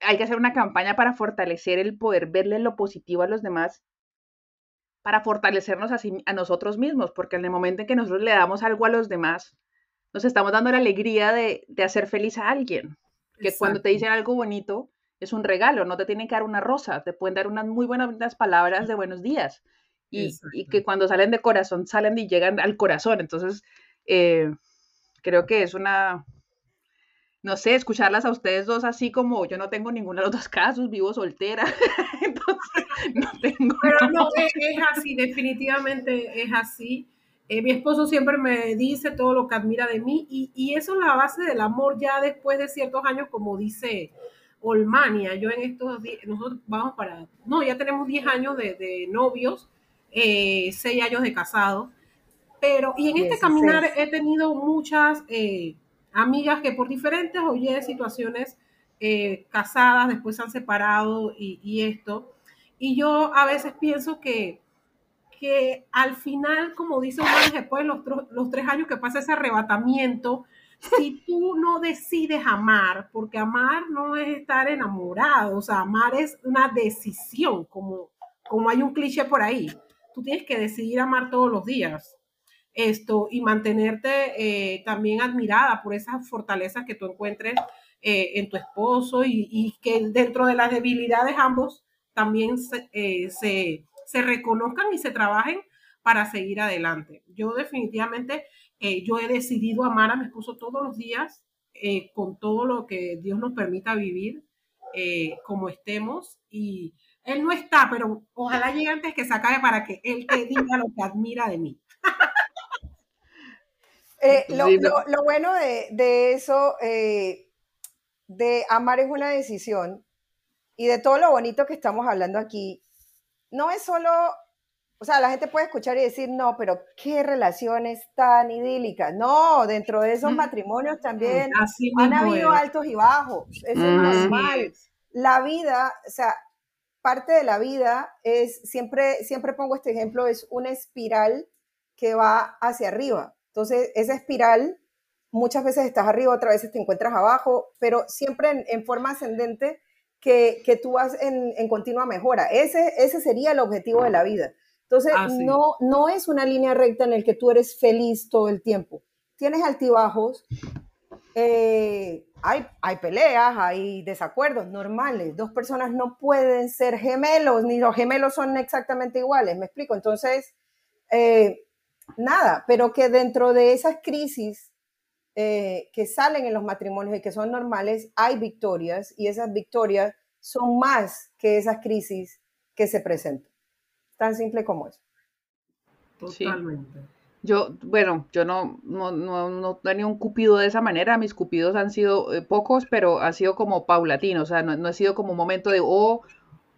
hay que hacer una campaña para fortalecer el poder verle lo positivo a los demás para fortalecernos a nosotros mismos, porque en el momento en que nosotros le damos algo a los demás, nos estamos dando la alegría de, hacer feliz a alguien. Que cuando te dicen algo bonito, es un regalo, no te tienen que dar una rosa, te pueden dar unas muy buenas palabras de buenos días. Y, que cuando salen de corazón, salen y llegan al corazón. Entonces, eh, creo que es una, no sé, escucharlas a ustedes dos así como yo no tengo ninguno de los dos casos, vivo soltera, no tengo. Pero no, es, así, definitivamente es así. Eh, mi esposo siempre me dice todo lo que admira de mí y, y, eso es la base del amor ya después de ciertos años, como dice Olmania. Yo en estos nosotros vamos para, no, ya tenemos 10 años de, de novios, eh, 6 años de casados, pero y en este caminar he tenido muchas... Eh, amigas que por diferentes oye situaciones eh, casadas, después se han separado y, esto. Y yo a veces pienso que, que al final, como dice Juan, después de los, los tres años que pasa ese arrebatamiento, si tú no decides amar, porque amar no es estar enamorado, o sea, amar es una decisión, como, como hay un cliché por ahí. Tú tienes que decidir amar todos los días esto y mantenerte eh, también admirada por esas fortalezas que tú encuentres eh, en tu esposo y, que dentro de las debilidades ambos también eh, se, se, reconozcan y se trabajen para seguir adelante. Yo definitivamente, yo he decidido amar a mi esposo todos los días con todo lo que Dios nos permita vivir como estemos y él no está, pero ojalá llegue antes que se acabe para que él te diga lo que admira de mí. Eh, lo, bueno de, eso, eh, de amar es una decisión y de todo lo bonito que estamos hablando aquí, no es solo o sea, la gente puede escuchar y decir, no, pero qué relaciones tan idílicas. No, dentro de esos mm. matrimonios también han habido altos y bajos. Eso es normal. La vida, o sea, parte de la vida es, siempre, siempre pongo este ejemplo, es una espiral que va hacia arriba. Entonces, esa espiral, muchas veces estás arriba, otras veces te encuentras abajo, pero siempre en, forma ascendente que, tú vas en, en, continua mejora. Ese, ese sería el objetivo de la vida. Entonces, ah, no, no es una línea recta en la que tú eres feliz todo el tiempo. Tienes altibajos, eh, hay, hay peleas, hay desacuerdos normales. Dos personas no pueden ser gemelos, ni los gemelos son exactamente iguales, me explico. Entonces, eh, nada, pero que dentro de esas crisis eh, que salen en los matrimonios y que son normales, hay victorias y esas victorias son más que esas crisis que se presentan. Tan simple como eso. Totalmente. Yo, bueno, yo no, no, no, no tenía un cupido de esa manera, mis cupidos han sido eh, pocos, pero ha sido como paulatino, o sea, no, no ha sido como un momento de, oh,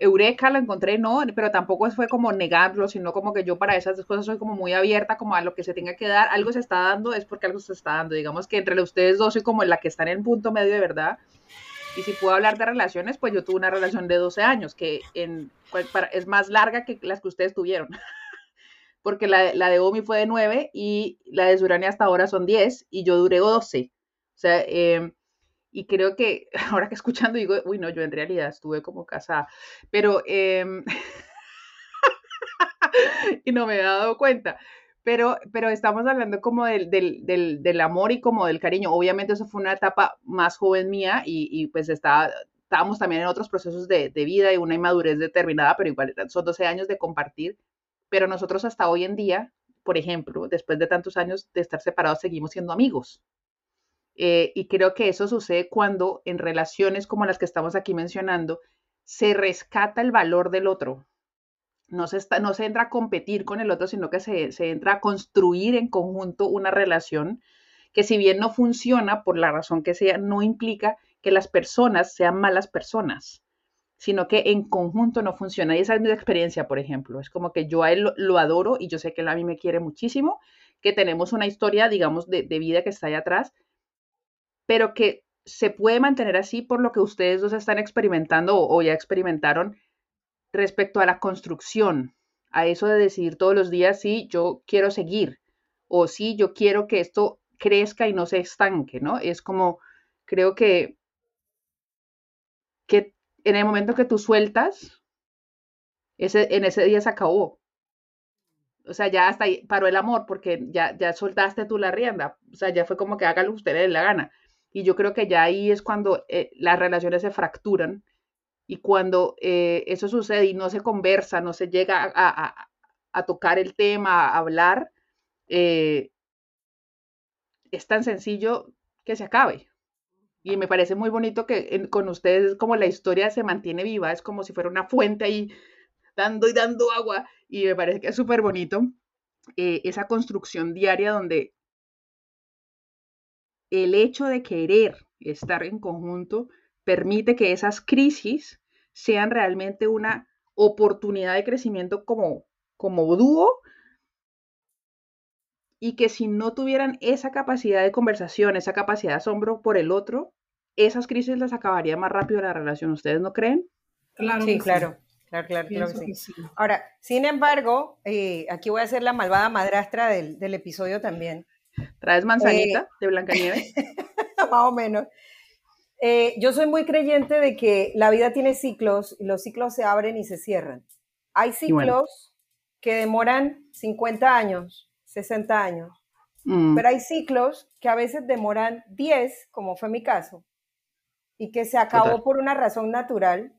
eureka, lo encontré, no, pero tampoco fue como negarlo, sino como que yo para esas cosas soy como muy abierta, como a lo que se tenga que dar, algo se está dando, es porque algo se está dando, digamos que entre ustedes dos soy como la que está en el punto medio de verdad, y si puedo hablar de relaciones, pues yo tuve una relación de 12 años, que en, pues, es más larga que las que ustedes tuvieron. Porque la, la, de Omi fue de 9 y la de Surania hasta ahora son 10 y yo duré 12. O sea, em, y creo que ahora que escuchando digo, uy, no, yo en realidad estuve como casada. Pero, em, y no me he dado cuenta. Pero, pero estamos hablando como del, del, del, del, amor y como del cariño. Obviamente eso fue una etapa más joven mía y, y pues estaba, estábamos también en otros procesos de, de, vida y una inmadurez determinada, pero igual son 12 años de compartir. Pero nosotros hasta hoy en día, por ejemplo, después de tantos años de estar separados, seguimos siendo amigos. Eh, y creo que eso sucede cuando en relaciones como las que estamos aquí mencionando, se rescata el valor del otro, no se, no se entra a competir con el otro, sino que se, se entra a construir en conjunto una relación que si bien no funciona por la razón que sea, no implica que las personas sean malas personas, sino que en conjunto no funciona. Y esa es mi experiencia, por ejemplo. Es como que yo a él lo, adoro y yo sé que él a mí me quiere muchísimo, que tenemos una historia, digamos, de, de vida que está ahí atrás, pero que se puede mantener así por lo que ustedes dos están experimentando o, ya experimentaron respecto a la construcción, a eso de decidir todos los días si yo quiero seguir o si yo quiero que esto crezca y no se estanque, ¿no? Es como, creo que, que en el momento que tú sueltas, ese, en ese día se acabó. O sea, ya hasta ahí paró el amor porque ya, ya soltaste tú la rienda. O sea, ya fue como que hágalo ustedes la gana. Y yo creo que ya ahí es cuando eh, las relaciones se fracturan y cuando eh, eso sucede y no se conversa, no se llega a, tocar el tema, a hablar, eh, es tan sencillo que se acabe. Y me parece muy bonito que con ustedes como la historia se mantiene viva, es como si fuera una fuente ahí dando y dando agua. Y me parece que es súper bonito esa construcción diaria donde el hecho de querer estar en conjunto permite que esas crisis sean realmente una oportunidad de crecimiento como, como dúo y que si no tuvieran esa capacidad de conversación, esa capacidad de asombro por el otro, esas crisis las acabaría más rápido la relación. ¿Ustedes no creen? Claro sí, claro. Claro, claro, claro sí. Ahora, sin embargo, eh, aquí voy a ser la malvada madrastra del, del episodio también. ¿Traes manzanita eh, de Blancanieves? más o menos. Eh, yo soy muy creyente de que la vida tiene ciclos y los ciclos se abren y se cierran. Hay ciclos que demoran 50 años, 60 años, mm. pero hay ciclos que a veces demoran 10, como fue mi caso, y que se acabó por una razón natural,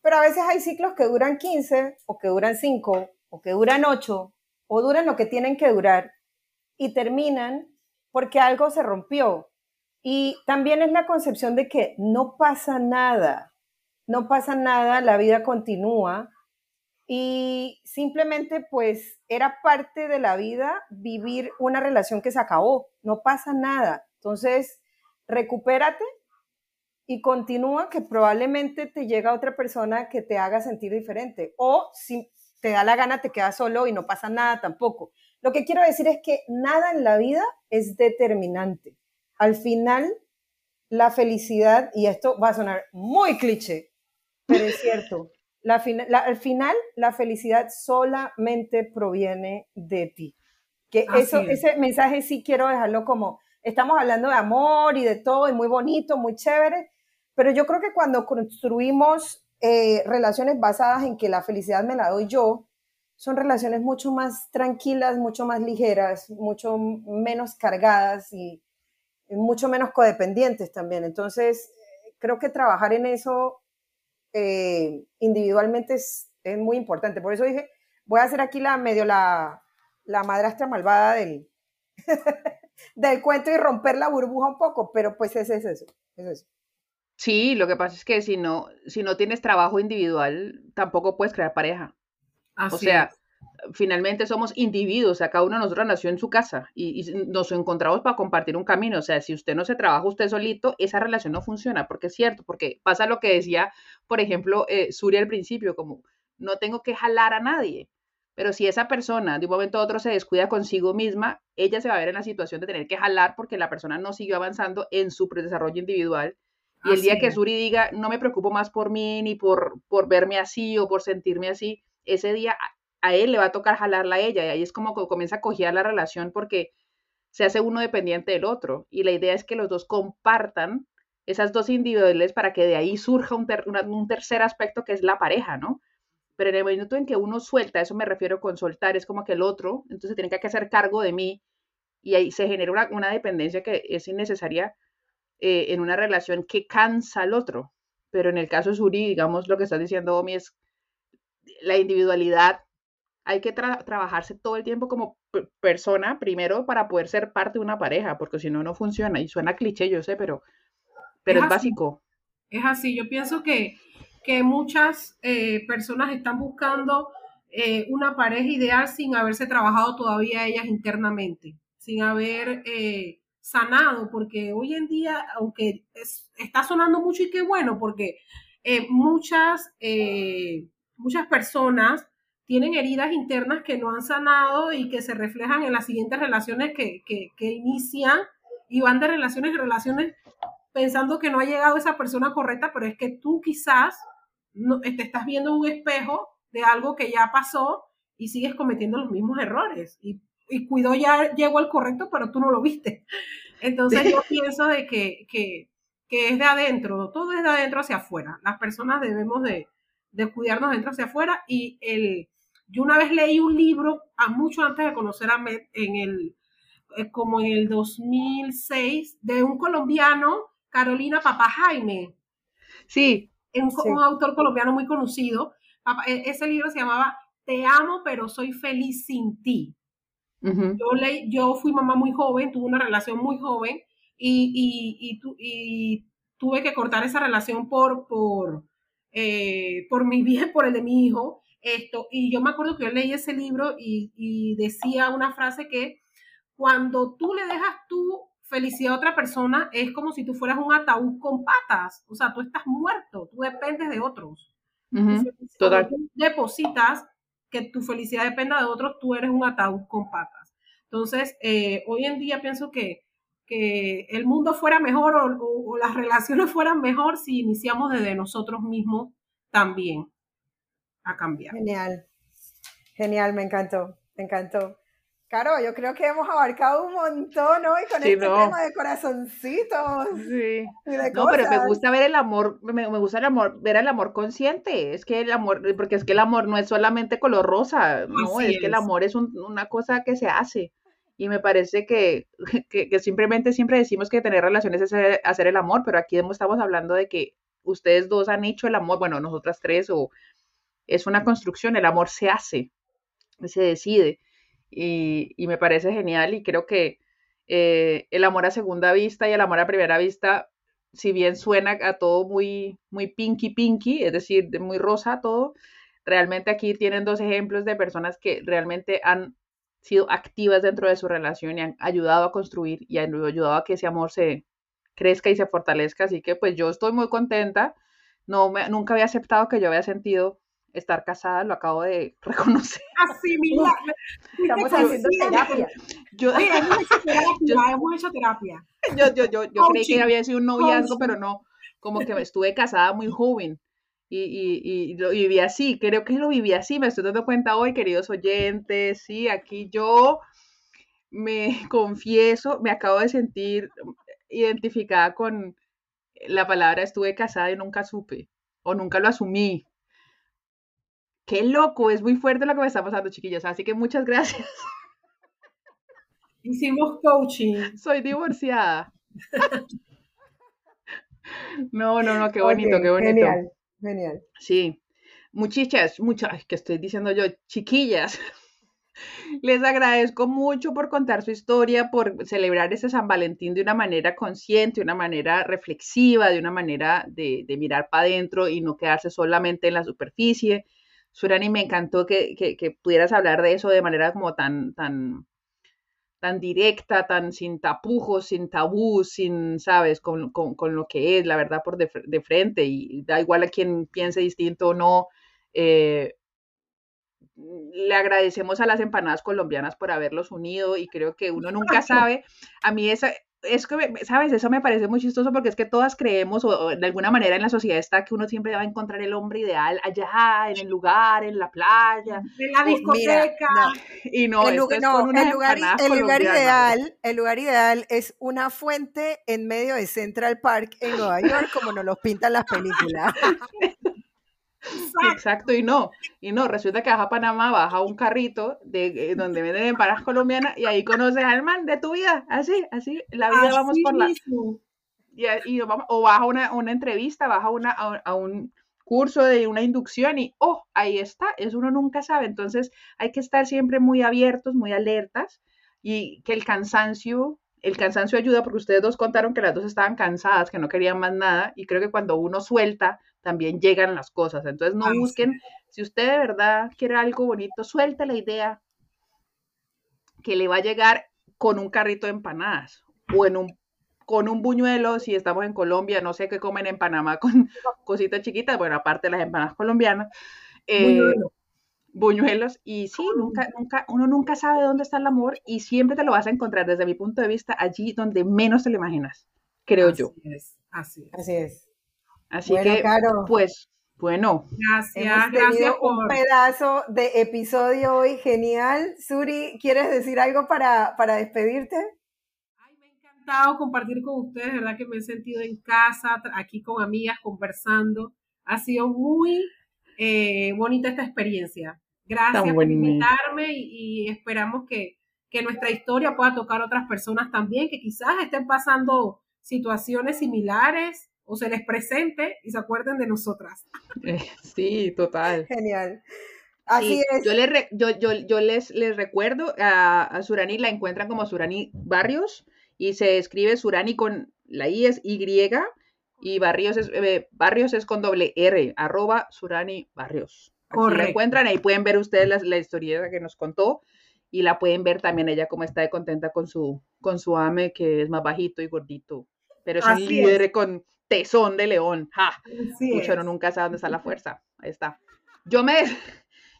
pero a veces hay ciclos que duran 15 o que duran 5 o que duran 8 o duran lo que tienen que durar y terminan porque algo se rompió, y también es la concepción de que no pasa nada, no pasa nada, la vida continúa y simplemente pues era parte de la vida vivir una relación que se acabó, no pasa nada. Entonces, recupérate y continúa que probablemente te llega otra persona que te haga sentir diferente o, te da la gana te quedas solo y no pasa nada tampoco. Lo que quiero decir es que nada en la vida es determinante. Al final, la felicidad, y esto va a sonar muy cliché, pero es cierto, al final la felicidad solamente proviene de ti. Que eso, ese mensaje sí quiero dejarlo como, estamos hablando de amor y de todo, y muy bonito, muy chévere, pero yo creo que cuando construimos eh, relaciones basadas en que la felicidad me la doy yo, son relaciones mucho más tranquilas, mucho más ligeras, mucho menos cargadas y, mucho menos codependientes también. Entonces, creo que trabajar en eso eh, individualmente es, muy importante. Por eso dije, voy a hacer aquí la medio la, la madrastra malvada del, del cuento y romper la burbuja un poco, pero pues ese es eso, es eso. Sí, lo que pasa es que si no, si no tienes trabajo individual, tampoco puedes crear pareja o sea, finalmente somos individuos, o sea, cada uno de nosotros nació en su casa y, nos encontramos para compartir un camino. O sea, si usted no se trabaja usted solito, esa relación no funciona, porque es cierto, porque pasa lo que decía, por ejemplo, eh, Suri al principio, como no tengo que jalar a nadie. Pero si esa persona de un momento a otro se descuida consigo misma, ella se va a ver en la situación de tener que jalar porque la persona no siguió avanzando en su desarrollo individual. Y el día que Suri diga, no me preocupo más por mí, ni por, por verme así o por sentirme así, ese día a él le va a tocar jalarla a ella y ahí es como comienza a coger la relación porque se hace uno dependiente del otro y la idea es que los dos compartan esas dos individuales para que de ahí surja un, un tercer aspecto que es la pareja, ¿no? Pero en el momento en que uno suelta, eso me refiero con soltar, es como que el otro, entonces tiene que hacer cargo de mí y ahí se genera una, una dependencia que es innecesaria eh, en una relación que cansa al otro. Pero en el caso de Suri, digamos, lo que estás diciendo, Omi, es la individualidad, hay que trabajarse todo el tiempo como persona primero para poder ser parte de una pareja, porque si no, no funciona. Y suena cliché, yo sé, pero, pero es, básico. Es así, yo pienso que, que muchas eh, personas están buscando eh, una pareja ideal sin haberse trabajado todavía ellas internamente, sin haber eh, sanado, porque hoy en día, aunque está sonando mucho y qué bueno, porque muchas muchas personas tienen heridas internas que no han sanado y que se reflejan en las siguientes relaciones que, inician y van de relaciones en relaciones pensando que no ha llegado esa persona correcta, pero es que tú quizás no, te estás viendo un espejo de algo que ya pasó y sigues cometiendo los mismos errores. Y, y cuidó ya llegó al correcto, pero tú no lo viste. Entonces yo pienso de que, que, que es de adentro, todo es de adentro hacia afuera. Las personas debemos de, de cuidarnos dentro hacia afuera. Y el, yo una vez leí un libro, a mucho antes de conocer a Met, en el, eh, como en el 2006, de un colombiano, Carolina Papá Jaime. Sí. Un, un autor colombiano muy conocido. E, ese libro se llamaba Te amo, pero soy feliz sin ti. yo, leí, yo fui mamá muy joven, tuve una relación muy joven y, y, y, y tuve que cortar esa relación por, por, eh, por mi bien, por el de mi hijo. Esto, y yo me acuerdo que yo leí ese libro y, decía una frase que cuando tú le dejas tu felicidad a otra persona, es como si tú fueras un ataúd con patas. O sea, tú estás muerto, tú dependes de otros. Total. depositas que tu felicidad dependa de otros, tú eres un ataúd con patas. Entonces, eh, hoy en día pienso que que el mundo fuera mejor o, las relaciones fueran mejor si iniciamos desde nosotros mismos también a cambiar. Genial, genial, me encantó, me encantó. Caro, yo creo que hemos abarcado un montón hoy con este tema de corazoncitos. Sí. no, pero me gusta ver el amor, me, gusta el amor, ver el amor consciente. Es que el amor, porque es que el amor no es solamente color rosa, no, es, que el amor es una cosa que se hace y me parece que, que, simplemente siempre decimos que tener relaciones es hacer el amor, pero aquí estamos hablando de que ustedes dos han hecho el amor, bueno, nosotras tres, o es una construcción, el amor se hace, se decide, y, y me parece genial y creo que eh, el amor a segunda vista y el amor a primera vista, si bien suena a todo muy, muy pinky pinky, es decir, muy rosa todo, realmente aquí tienen dos ejemplos de personas que realmente han sido activas dentro de su relación y han ayudado a construir y han ayudado a que ese amor se crezca y se fortalezca. Así que pues yo estoy muy contenta. No me, nunca había aceptado que yo había sentido estar casada, lo acabo de reconocer. Estamos haciendo terapia. Yo, Oye, hemos hecho terapia, hemos hecho terapia. yo, yo, yo, yo creí que había sido un noviazgo, pero no, como que estuve casada muy joven. Y, y, y lo viví así, creo que lo viví así, me estoy dando cuenta hoy, queridos oyentes, sí, aquí yo me confieso, me acabo de sentir identificada con la palabra estuve casada y nunca supe, o nunca lo asumí. Qué loco, es muy fuerte lo que me está pasando, chiquillos, así que muchas gracias. Hicimos coaching. Soy divorciada. No, no, no, qué bonito, qué bonito. Genial, genial. Sí, muchachas, muchas, que estoy diciendo yo, chiquillas, les agradezco mucho por contar su historia, por celebrar ese San Valentín de una manera consciente, de una manera reflexiva, de una manera de, de mirar para adentro y no quedarse solamente en la superficie. Surani, me encantó que, que, que pudieras hablar de eso de manera como tan, tan, tan directa, tan sin tapujos, sin tabús, sin, sabes, con, con, con lo que es, la verdad, por de, de frente, y da igual a quien piense distinto o no. eh, le agradecemos a las empanadas colombianas por haberlos unido y creo que uno nunca sabe, a mí esa, es que, ¿sabes? Eso me parece muy chistoso porque es que todas creemos, o, de alguna manera en la sociedad está que uno siempre va a encontrar el hombre ideal allá, en el lugar, en la playa, En la Mira, discoteca. no, y no, el, esto lugar, es no, con el lugar, el ideal, el lugar ideal es una fuente en medio de Central Park en Nueva York, como nos los pintan las películas. Exacto. Exacto, y no, y no, resulta que baja a Panamá, baja un carrito de eh, donde venden empanadas colombianas y ahí conoces al man de tu vida, así, así, la vida vamos por la, y, y vamos, o baja una, una entrevista, baja una, a, a un curso de una inducción y, oh, ahí está, eso uno nunca sabe, entonces hay que estar siempre muy abiertos, muy alertas y que el cansancio, el cansancio ayuda porque ustedes dos contaron que las dos estaban cansadas, que no querían más nada y creo que cuando uno suelta también llegan las cosas, entonces no Ay, sí. busquen, si usted de verdad quiere algo bonito, suelte la idea que le va a llegar con un carrito de empanadas o en un con un buñuelo, si estamos en Colombia, no sé qué comen en Panamá con cositas chiquitas, bueno, aparte de las empanadas colombianas, eh. Buñuelos, y sí, nunca, nunca, uno nunca sabe dónde está el amor y siempre te lo vas a encontrar desde mi punto de vista allí donde menos te lo imaginas, creo Así yo. es, así es. Así es. Así Bueno, que, Caro. pues, bueno, Gracias, Hemos gracias tenido un por... pedazo de episodio hoy genial. Suri, ¿quieres decir algo para, para despedirte? Ay, me ha encantado compartir con ustedes, verdad que me he sentido en casa, aquí con amigas, conversando. Ha sido muy eh, bonita esta experiencia. Gracias por invitarme y, y esperamos que, que nuestra historia pueda tocar a otras personas también, que quizás estén pasando situaciones similares o se les presente y se acuerden de nosotras. eh, sí, total. Genial. Así Sí, es. Yo les, re- yo, yo, yo les, les recuerdo a, a Surani, la encuentran como Surani Barrios y se escribe Surani con la I es Y y Barrios es, eh, Barrios es con doble R, arroba Surani Barrios. Aquí la encuentran, ahí pueden ver ustedes la, la historieta que nos contó y la pueden ver también ella como está de contenta con su, con su ame que es más bajito y gordito, pero es Así un líder con tesón de león. ¡Ja! Mucho, es. uno nunca sabe dónde está la fuerza. Ahí está. Yo me,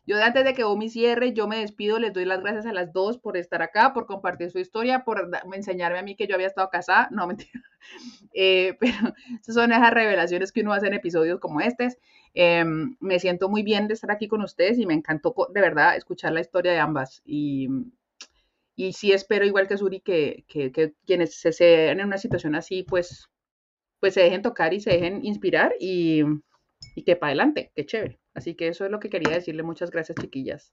yo antes de que Omi cierre, yo me despido, les doy las gracias a las dos por estar acá, por compartir su historia, por enseñarme a mí que yo había estado casada. No, mentira. Eh, pero esas son esas revelaciones que uno hace en episodios como estos. Em, me siento muy bien de estar aquí con ustedes y me encantó de verdad escuchar la historia de ambas. Y, y sí espero, igual que Suri, que, que, que quienes se sean en una situación así, pues, pues se dejen tocar y se dejen inspirar y, y que para adelante, qué chévere. Así que eso es lo que quería decirle. Muchas gracias, chiquillas.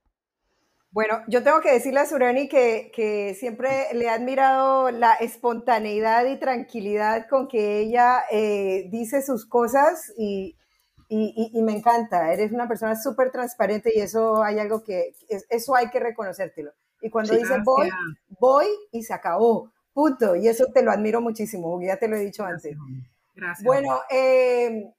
Bueno, yo tengo que decirle a Surani que, que siempre le he admirado la espontaneidad y tranquilidad con que ella eh, dice sus cosas y, y- y- y me encanta. Eres una persona súper transparente y eso hay algo que, es- eso hay que reconocértelo. Y cuando Sí, dice voy, Gracias. voy y se acabó, punto. Y eso te lo admiro muchísimo, ya te lo he dicho antes. Gracias. Bueno, eh,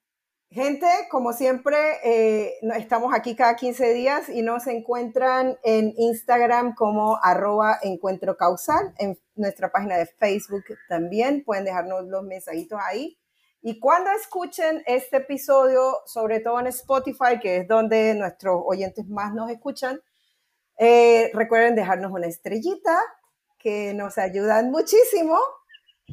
gente, como siempre, eh, estamos aquí cada 15 días y nos encuentran en Instagram como arroba encuentro causal, en nuestra página de Facebook también, pueden dejarnos los mensajitos ahí. Y cuando escuchen este episodio, sobre todo en Spotify, que es donde nuestros oyentes más nos escuchan, eh, recuerden dejarnos una estrellita, que nos ayudan muchísimo,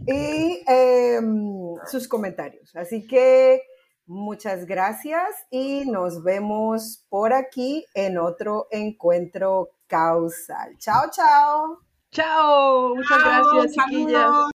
y em, sus comentarios. Así que muchas gracias y nos vemos por aquí en otro encuentro causal. Chao, chao. Chao, muchas gracias, chiquillas.